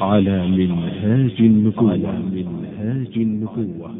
على منهاج النبوة. منهاج النبوة.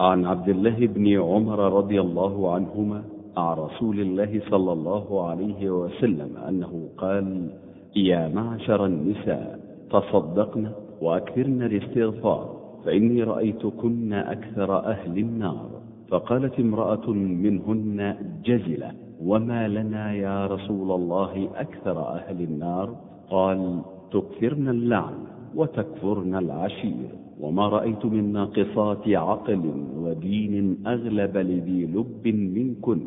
عن عبد الله بن عمر رضي الله عنهما عن رسول الله صلى الله عليه وسلم أنه قال يا معشر النساء تصدقن وأكثرن الاستغفار فإني رأيتكن أكثر أهل النار. فقالت امرأة منهن جزلة وما لنا يا رسول الله أكثر أهل النار؟ قال تكثرن اللعن وتكفرن العشير وما رأيت من ناقصات عقل ودين أغلب لذي لب منكن.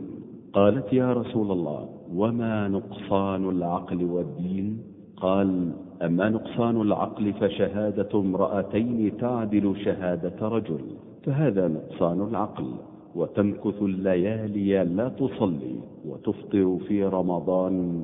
قالت يا رسول الله وما نقصان العقل والدين؟ قال أما نقصان العقل فشهادة امرأتين تعدل شهادة رجل فهذا نقصان العقل. وتمكث الليالي لا تصلي وتفطر في رمضان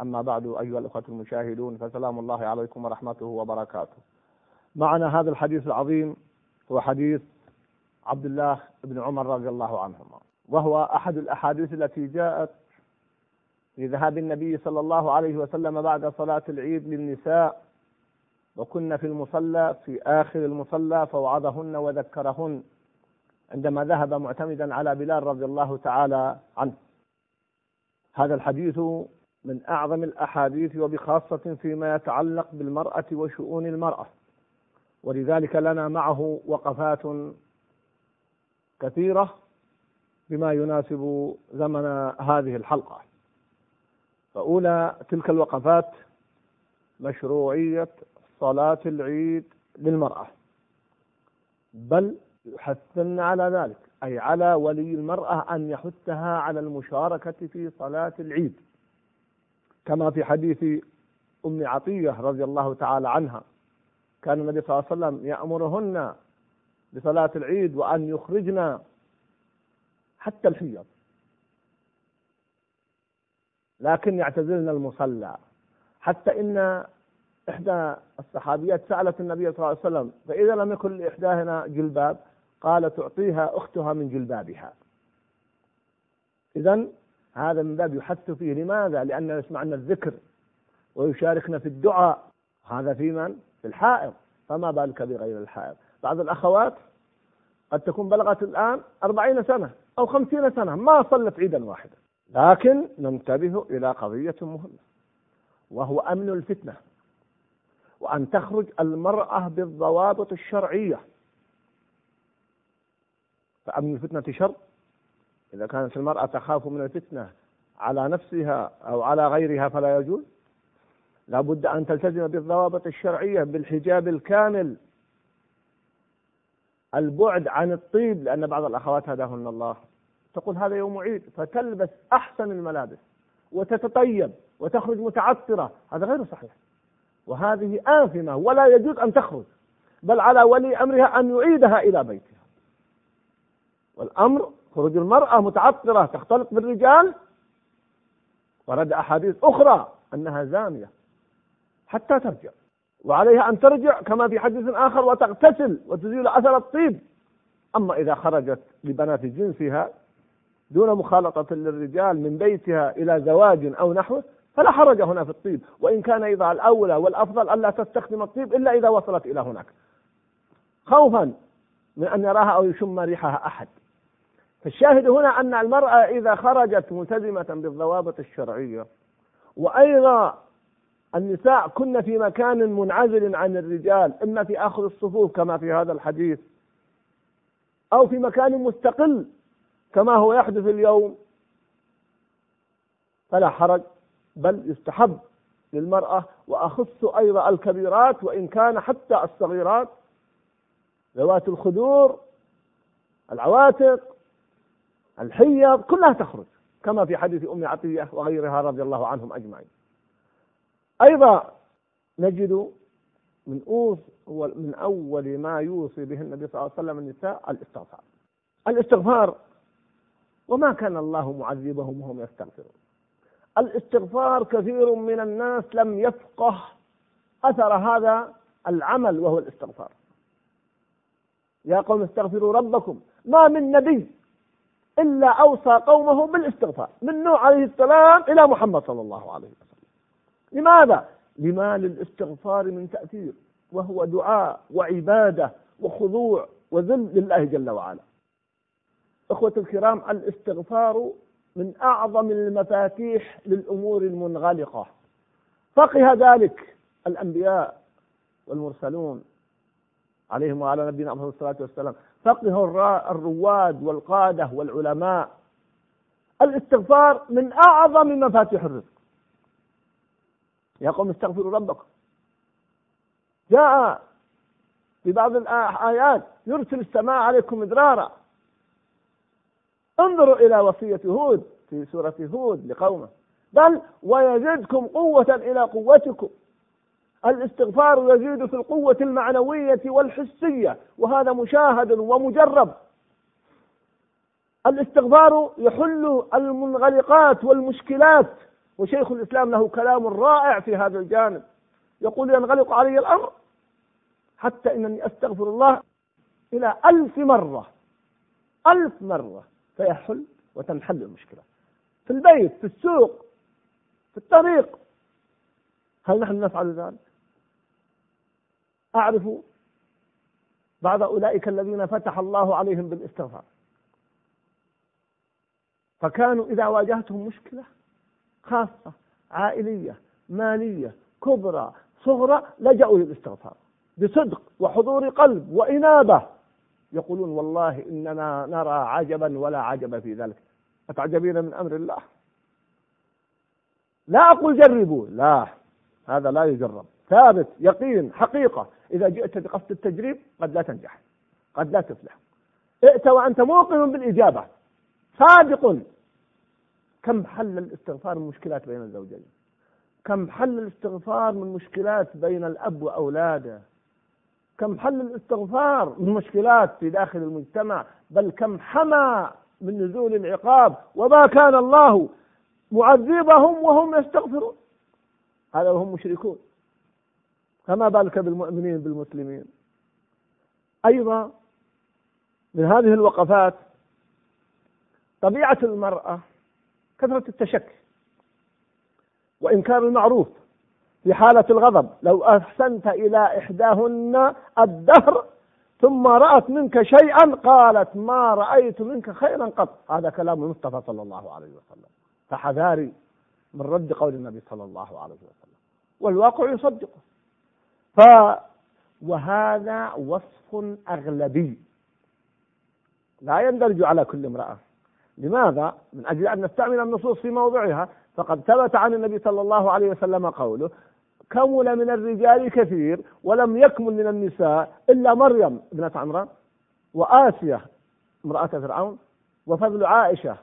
أما بعد أيها الأخوة المشاهدون فسلام الله عليكم ورحمته وبركاته. معنا هذا الحديث العظيم هو حديث عبد الله بن عمر رضي الله عنهما وهو أحد الأحاديث التي جاءت في ذهاب النبي صلى الله عليه وسلم بعد صلاة العيد للنساء وكن في المصلى في آخر المصلى فوعظهن وذكرهن عندما ذهب معتمدا على بلال رضي الله تعالى عنه. هذا الحديث من أعظم الأحاديث وبخاصة فيما يتعلق بالمرأة وشؤون المرأة. ولذلك لنا معه وقفات كثيرة بما يناسب زمن هذه الحلقة. فأولى تلك الوقفات مشروعية صلاة العيد للمرأة. بل يحثن على ذلك أي على ولي المرأة أن يحثها على المشاركة في صلاة العيد. كما في حديث أم عطية رضي الله تعالى عنها. كان النبي صلى الله عليه وسلم يأمرهن بصلاة العيد وأن يخرجن حتى الحيض. لكن يعتزلن المصلى. حتى إن إحدى الصحابيات سألت النبي صلى الله عليه وسلم فإذا لم يكن لإحداهن جلباب قال تعطيها أختها من جلبابها. إذا هذا من باب يحث فيه. لماذا؟ لأن يسمعن الذكر ويشاركن في الدعاء. هذا في من؟ في الحائض. فما بالك بغير الحائض؟ بعض الأخوات قد تكون بلغت الآن أربعين سنة أو خمسين سنة ما صلت عيدا واحدا. لكن ننتبه إلى قضية مهمة وهو أمن الفتنة وأن تخرج المرأة بالضوابط الشرعية. فأمن الفتنة شر؟ إذا كانت المرأة تخاف من الفتنة على نفسها أو على غيرها فلا يجوز. لابد أن تلتزم بالضوابط الشرعية بالحجاب الكامل. البعد عن الطيب لأن بعض الأخوات هداهن الله. تقول هذا يوم عيد فتلبس أحسن الملابس وتتطيب وتخرج متعطرة. هذا غير صحيح. وهذه آثمة ولا يجوز أن تخرج بل على ولي أمرها أن يعيدها إلى بيتها. والأمر خروج المرأة متعطرة تختلط بالرجال. ورد أحاديث أخرى أنها زانية حتى ترجع. وعليها أن ترجع كما في حديث آخر وتغتسل وتزيل أثر الطيب. أما إذا خرجت لبنات جنسها دون مخالطة للرجال من بيتها إلى زواج أو نحوه فلا حرج هنا في الطيب. وإن كان إذا الأولى والأفضل ألا تستخدم الطيب إلا إذا وصلت إلى هناك. خوفا من أن يراها أو يشم ريحها أحد. فالشاهد هنا أن المرأة إذا خرجت ملتزمة بالضوابط الشرعية وأيضا النساء كن في مكان منعزل عن الرجال إما في آخر الصفوف كما في هذا الحديث أو في مكان مستقل كما هو يحدث اليوم. فلا حرج بل يستحب للمرأة وأخص أيضا الكبيرات وإن كان حتى الصغيرات ذوات الخدور العواتق الحيض كلها تخرج كما في حديث أم عطية وغيرها رضي الله عنهم أجمعين. أيضا نجد من أوص من أول ما يوصي به النبي صلى الله عليه وسلم النساء الاستغفار. الاستغفار وما كان الله معذبهم وهم يستغفرون. الاستغفار كثير من الناس لم يفقه أثر هذا العمل وهو الاستغفار. يا قوم استغفروا ربكم ما من نبي إلا أوصى قومه بالاستغفار من نوح عليه السلام إلى محمد صلى الله عليه وسلم. لماذا؟ لما للاستغفار من تأثير وهو دعاء وعبادة وخضوع وذل لله جل وعلا. إخوة الكرام الاستغفار من أعظم المفاتيح للأمور المنغلقة. فقه ذلك الأنبياء والمرسلون عليهم وعلى نبينا محمد الصلاة والسلام فقه الرواد والقادة والعلماء. الاستغفار من أعظم مفاتيح الرزق. يا قوم استغفروا ربكم. جاء في بعض الآيات يرسل السماء عليكم مدرارا. انظروا إلى وصية هود في سورة هود لقومه. بل ويزدكم قوة إلى قوتكم. الاستغفار يزيد في القوة المعنوية والحسية وهذا مشاهد ومجرب. الاستغفار يحل المنغلقات والمشكلات وشيخ الإسلام له كلام رائع في هذا الجانب. يقول ينغلق علي الأمر حتى إنني أستغفر الله إلى ألف مرة ألف مرة فيحل وتنحل المشكلة. في البيت في السوق في الطريق هل نحن نفعل ذلك؟ أعرف بعض أولئك الذين فتح الله عليهم بالإستغفار. فكانوا إذا واجهتهم مشكلة خاصة عائلية مالية كبرى صغرى لجأوا للإستغفار. بصدق وحضور قلب وإنابة. يقولون والله إننا نرى عجبا ولا عجب في ذلك. أتعجبين من أمر الله؟ لا أقول جربوا لا هذا لا يجرب. ثابت يقين حقيقة. إذا جئت بقصد التجريب قد لا تنجح قد لا تفلح. ائت وأنت موقن بالإجابة. صادق. كم حل الاستغفار من مشكلات بين الزوجين؟ كم حل الاستغفار من مشكلات بين الأب وأولاده؟ كم حل الاستغفار من مشكلات في داخل المجتمع؟ بل كم حمى من نزول العقاب؟ وما كان الله معذبهم وهم يستغفرون. هذا وهم مشركون. فما بالك بالمؤمنين بالمسلمين. أيضا من هذه الوقفات طبيعة المرأة كثرة التشكي وإنكار المعروف في حالة الغضب. لو أحسنت إلى إحداهن الدهر ثم رأت منك شيئا قالت ما رأيت منك خيرا قط. هذا كلام المصطفى صلى الله عليه وسلم. فحذاري من رد قول النبي صلى الله عليه وسلم. والواقع يصدقه. ف وهذا وصف أغلبي. لا يندرج على كل امرأة. لماذا؟ من أجل أن نستعمل النصوص في موضعها. فقد ثبت عن النبي صلى الله عليه وسلم قوله كمل من الرجال كثير ولم يكمل من النساء إلا مريم ابنة عمران وآسية امرأة فرعون وفضل عائشة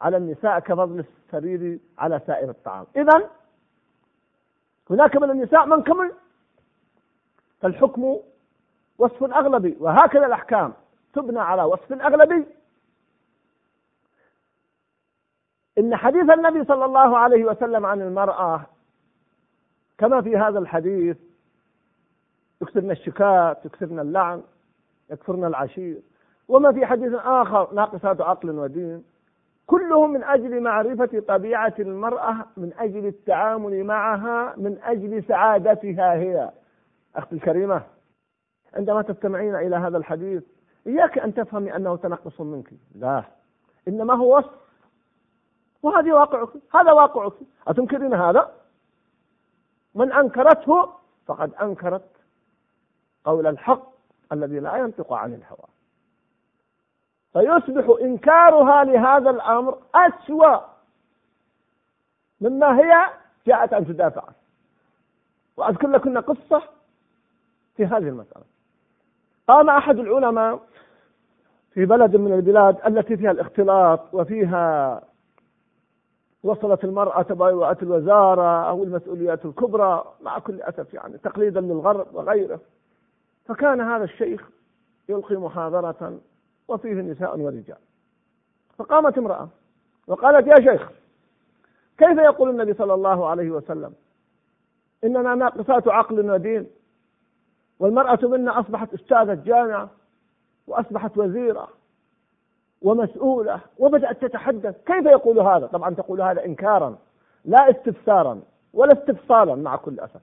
على النساء كفضل السرير على سائر الطعام. إذا هناك من النساء من كمل فالحكم وصف أغلبي وهكذا الأحكام تبنى على وصف أغلبي. إن حديث النبي صلى الله عليه وسلم عن المرأة كما في هذا الحديث يكثرن الشكات يكثرن اللعن يكفرن العشير. وما في حديث آخر ناقصات عقل ودين. كله من أجل معرفة طبيعة المرأة من أجل التعامل معها من أجل سعادتها هي. أختي الكريمة عندما تستمعين إلى هذا الحديث إياك أن تفهمي أنه تنقص منك. لا إنما هو وصف. وهذه واقعك هذا واقعك. أتنكرين هذا؟ من أنكرته فقد أنكرت قول الحق الذي لا ينطق عن الهوى. فيصبح إنكارها لهذا الأمر أسوأ مما هي جاءت أن تدافع وأذكر لكم قصة في هذه المسألة. قام أحد العلماء في بلد من البلاد التي فيها الاختلاط وفيها وصلت المرأة تبايعت الوزارة أو المسؤوليات الكبرى مع كل أسف يعني تقليدا للغرب وغيره. فكان هذا الشيخ يلقي محاضرة وفيه نساء ورجال. فقامت امرأة وقالت يا شيخ كيف يقول النبي صلى الله عليه وسلم؟ إننا ناقصات عقل ودين. والمرأة منا أصبحت أستاذة جامعة وأصبحت وزيرة ومسؤولة وبدأت تتحدث. كيف يقول هذا؟ طبعا تقول هذا إنكارا لا استفسارا ولا استفصالا مع كل أسف.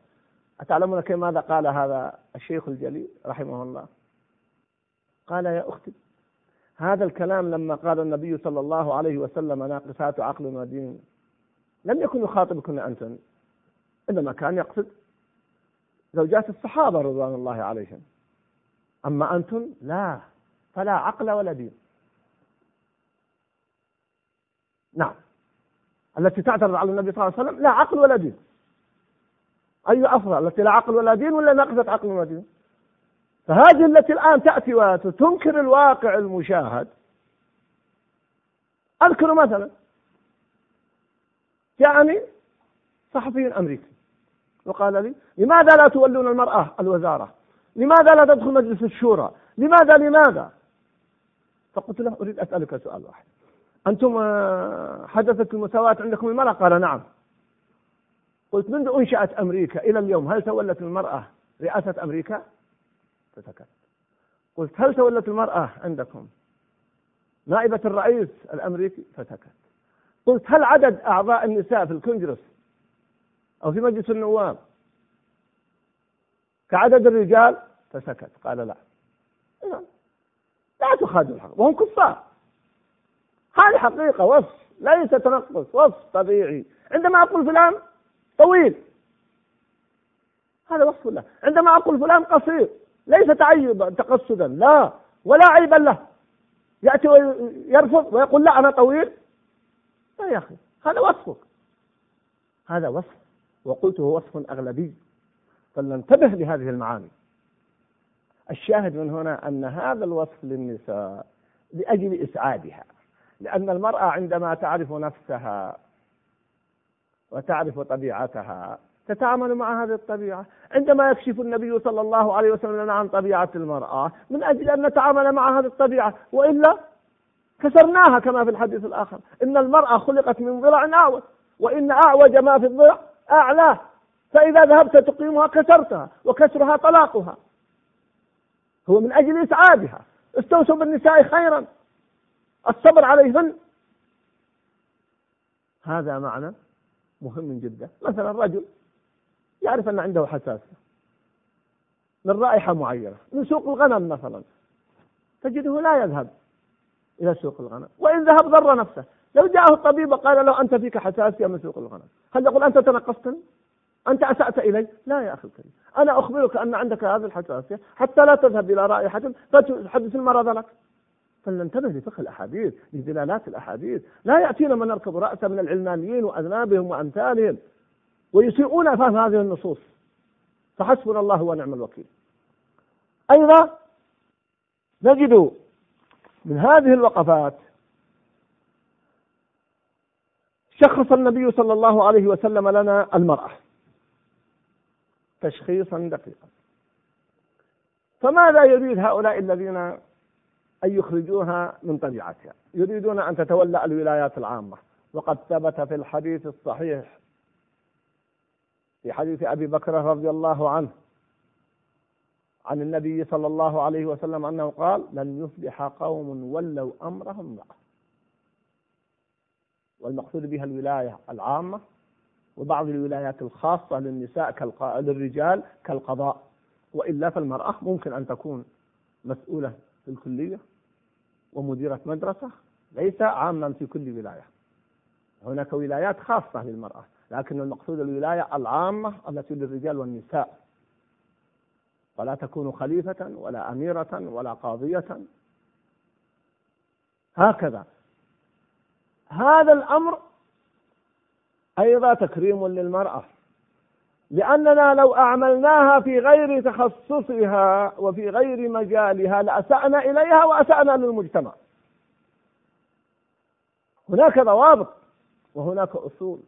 أتعلمون ماذا قال هذا الشيخ الجليل رحمه الله؟ قال يا أختي هذا الكلام لما قال النبي صلى الله عليه وسلم ناقصات عقل ودين لم يكن يخاطبكن أنتن إنما كان يقصد زوجات الصحابة رضوان الله عليهم. أما أنتم؟ لا. فلا عقل ولا دين. نعم. التي تعترض على النبي صلى الله عليه وسلم لا عقل ولا دين. أي أفضل التي لا عقل ولا دين ولا ناقصة عقل ولا دين؟ فهذه التي الآن تأتي وتنكر الواقع المشاهد. أذكر مثلا جاءني صحفي أمريكي. وقال لي لماذا لا تولون المرأة الوزارة؟ لماذا لا تدخل مجلس الشورى؟ لماذا؟ لماذا؟ فقلت له أريد أسألك سؤال واحد. أنتم آه، حدثت المساواة عندكم المرأة؟ قال نعم. قلت منذ أنشأت أمريكا إلى اليوم هل تولت المرأة رئاسة أمريكا؟ فسكت. قلت هل تولت المرأة عندكم؟ نائبة الرئيس الأمريكي فسكت. قلت هل عدد أعضاء النساء في الكونجرس أو في مجلس النواب. كعدد الرجال فسكت قال لا. لا تخادم الحق وهم كفار. هذه حقيقة وصف ليس تنقص وصف طبيعي. عندما أقول فلان طويل هذا وصف له. عندما أقول فلان قصير ليس تعيبا تقصدا لا ولا عيبا له. يأتي ويرفض ويقول لا أنا طويل. لا يا أخي هذا وصفك. هذا وصف. وقلته وصف أغلبي فلننتبه لهذه المعاني. الشاهد من هنا أن هذا الوصف للنساء لأجل إسعادها لأن المرأة عندما تعرف نفسها وتعرف طبيعتها تتعامل مع هذه الطبيعة. عندما يكشف النبي صلى الله عليه وسلم عن طبيعة المرأة من أجل أن نتعامل مع هذه الطبيعة وإلا كسرناها كما في الحديث الآخر. إن المرأة خلقت من ضلع أعوج وإن أعوج ما في الضلع أعلاه فإذا ذهبت تقيمها كسرتها وكسرها طلاقها. هو من أجل إسعادها. استوصوا بالنساء خيرا. الصبر عليهن. هذا معنى مهم جدا. مثلا رجل يعرف أن عنده حساسية من رائحة معينة من سوق الغنم مثلا. تجده لا يذهب إلى سوق الغنم. وإن ذهب ضر نفسه. لو جاءه الطبيب وقال له أنت فيك حساسية من سوق الغنم. هل يقول أنت تنقصتني؟ أنت أسأت إلي؟ لا يا أخي الكريم. أنا أخبرك أن عندك هذه الحساسية حتى لا تذهب إلى رائحة فتحدث المرض لك. فلننتبه لفقه الأحاديث لدلالات الأحاديث. لا يأتينا من يركب رأسه من العلمانيين وأذنابهم وأمثالهم ويسيئون فهم هذه النصوص. فحسبنا الله ونعم الوكيل. أيضا نجد من هذه الوقفات شخص النبي صلى الله عليه وسلم لنا المرأة. تشخيصا دقيقا. فماذا يريد هؤلاء الذين أن يخرجوها من طبيعتها؟ يريدون أن تتولى الولايات العامة. وقد ثبت في الحديث الصحيح في حديث أبي بكر رضي الله عنه عن النبي صلى الله عليه وسلم أنه قال لن يفلح قوم ولوا أمرهم امرأة والمقصود بها الولاية العامة وبعض الولايات الخاصة للنساء كالق... للرجال كالقضاء. وإلا فالمرأة ممكن أن تكون مسؤولة في الكلية ومديرة مدرسة ليس عاما في كل ولاية. هناك ولايات خاصة للمرأة لكن المقصود الولاية العامة التي للرجال والنساء. فلا تكون خليفة ولا أميرة ولا قاضية. هكذا. هذا الأمر أيضا تكريم للمرأة لأننا لو أعملناها في غير تخصصها وفي غير مجالها لأسأنا إليها وأسأنا للمجتمع. هناك ضوابط وهناك أصول.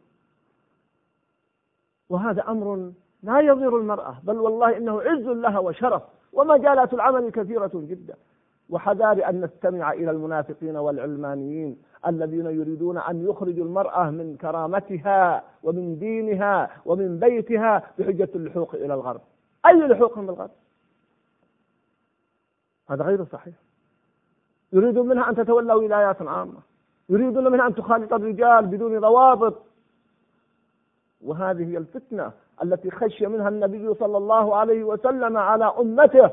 وهذا أمر لا يضر المرأة بل والله إنه عز لها وشرف ومجالات العمل كثيرة جدا. وحذار أن نستمع إلى المنافقين والعلمانيين الذين يريدون أن يخرجوا المرأة من كرامتها ومن دينها ومن بيتها بحجة اللحوق إلى الغرب. أي لحوق من الغرب؟ هذا غير صحيح. يريدون منها أن تتولى ولايات عامة. يريدون منها أن تخالط الرجال بدون ضوابط. وهذه هي الفتنة التي خشي منها النبي صلى الله عليه وسلم على أمته.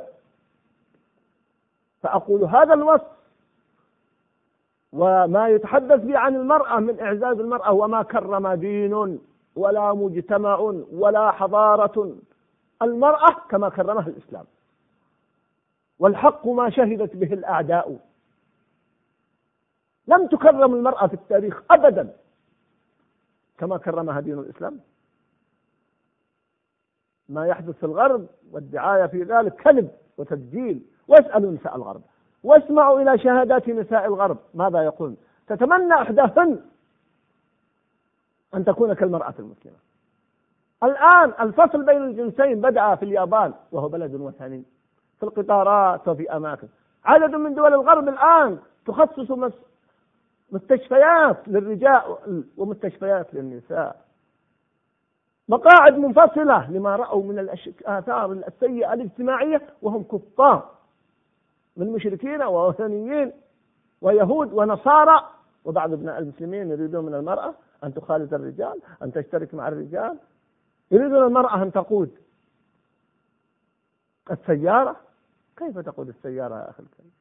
فأقول هذا الوصف. وما يتحدث به عن المرأة من إعزاز المرأة وما كرم دين ولا مجتمع ولا حضارة. المرأة كما كرمها الإسلام. والحق ما شهدت به الأعداء. لم تكرم المرأة في التاريخ أبدا كما كرمها دين الإسلام. ما يحدث في الغرب والدعاية في ذلك كذب وتسجيل. واسألوا نساء الغرب. واسمعوا إلى شهادات نساء الغرب. ماذا يقول؟ تتمنى إحداهن أن تكون كالمرأة المسلمة. الآن الفصل بين الجنسين بدأ في اليابان وهو بلد وثني في القطارات وفي أماكن. عدد من دول الغرب الآن تخصص مستشفيات للرجال ومستشفيات للنساء. مقاعد منفصلة لما رأوا من الآثار السيئة الاجتماعية وهم كفار. من مشركين ووثنيين ويهود ونصارى. وبعض ابناء المسلمين يريدون من المرأة أن تخالط الرجال أن تشترك مع الرجال. يريدون المرأة أن تقود السيارة. كيف تقود السيارة يا أخي الكريم؟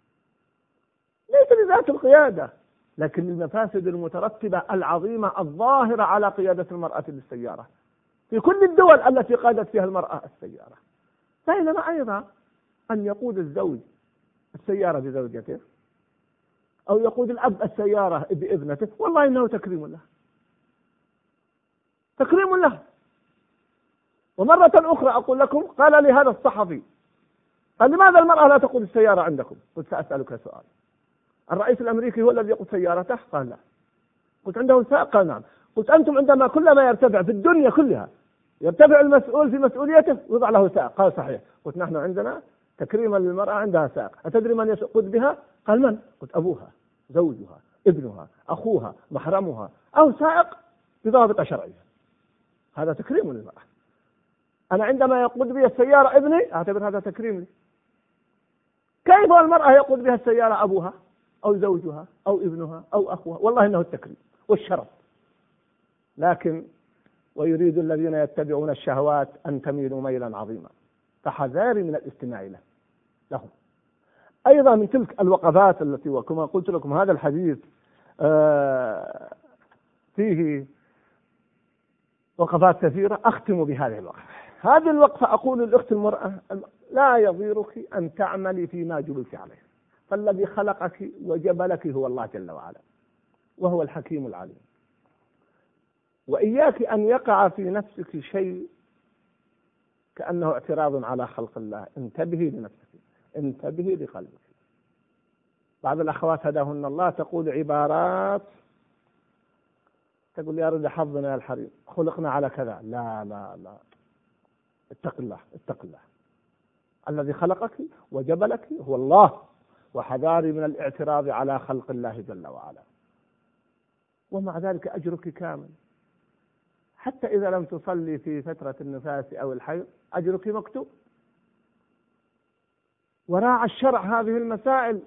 ليس لذات القيادة لكن المفاسد المترتبة العظيمة الظاهرة على قيادة المرأة للسيارة. في كل الدول التي قادت فيها المرأة السيارة. بينما أيضا أن يقود الزوج السيارة بزوجته أو يقود الأب السيارة بابنته. والله إنه تكريم له. تكريم له. ومرة أخرى أقول لكم قال لي هذا الصحفي قال لماذا المرأة لا تقود السيارة عندكم؟ قلت سأسألك سؤال. الرئيس الأمريكي هو الذي يقود سيارته؟ قال لا. قلت عنده سائق قال نعم. قلت أنتم عندما كلما يرتفع في الدنيا كلها يرتفع المسؤول في مسؤوليته ويضع له سائق قال صحيح. قلت نحن عندنا تكريما للمرأة عندها سائق أتدري من يقود بها. قال من؟ قلت أبوها زوجها ابنها أخوها محرمها أو سائق بضوابط شرعية هذا تكريم للمرأة. أنا عندما يقود بي السيارة ابني أعتبر هذا تكريم لي. كيف المرأة يقود بها السيارة أبوها أو زوجها أو ابنها أو أخوها؟ والله إنه التكريم والشرف. لكن ويريد الذين يتبعون الشهوات أن تميلوا ميلا عظيما. فحذاري من الاستماع له لهم. أيضا من تلك الوقفات التي وكما قلت لكم هذا الحديث آه، فيه وقفات كثيرة أختم بهذه الوقفة. هذه الوقفة أقول للأخت المرأة لا يضيرك أن تعملي فيما جبلت عليه فالذي خلقك وجبلك هو الله جل وعلا وهو الحكيم العليم. وإياك أن يقع في نفسك شيء كأنه اعتراض على خلق الله. انتبهي لنفسك. انتبهي لقلبك بعض الأخوات هداهن الله تقول عبارات تقول يا رجل حظنا يا الحريم خلقنا على كذا. لا لا لا. اتق الله اتق الله. الذي خلقك وجبلك هو الله وحذاري من الاعتراض على خلق الله جل وعلا. ومع ذلك أجرك كامل. حتى إذا لم تصلي في فترة النفاس أو الحيض أجرك مكتوب. وراعى الشرع هذه المسائل.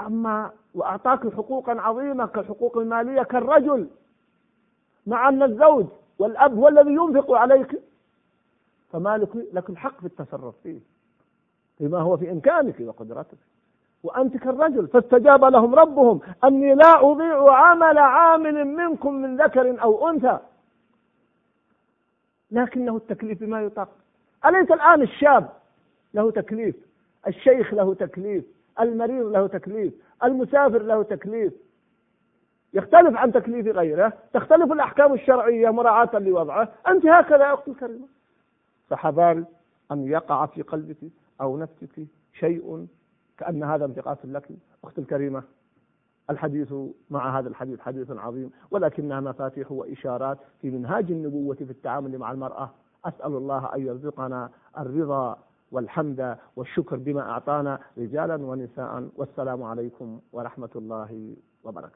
أما وأعطاك حقوقا عظيمة كالحقوق المالية كالرجل مع أن الزوج والأب هو الذي ينفق عليك فما لك لك الحق في التصرف فيه فيما هو في إمكانك وقدرتك. وأنت كالرجل فاستجاب لهم ربهم أني لا أضيع عمل عامل منكم من ذكر أو أنثى. لكنه التكليف بما يطاق. أليس الآن الشاب له تكليف الشيخ له تكليف المريض له تكليف المسافر له تكليف. يختلف عن تكليف غيره تختلف الأحكام الشرعية مراعاة لوضعه. أنت هكذا أختي الكريمة. فحذار أن يقع في قلبك أو نفسك شيء كأن هذا انتقاص لك. أختي الكريمة الحديث مع هذا الحديث حديث عظيم ولكنها مفاتيح وإشارات في منهاج النبوة في التعامل مع المرأة. أسأل الله أن يرزقنا الرضا والحمد والشكر بما أعطانا رجالا ونساء والسلام عليكم ورحمة الله وبركاته.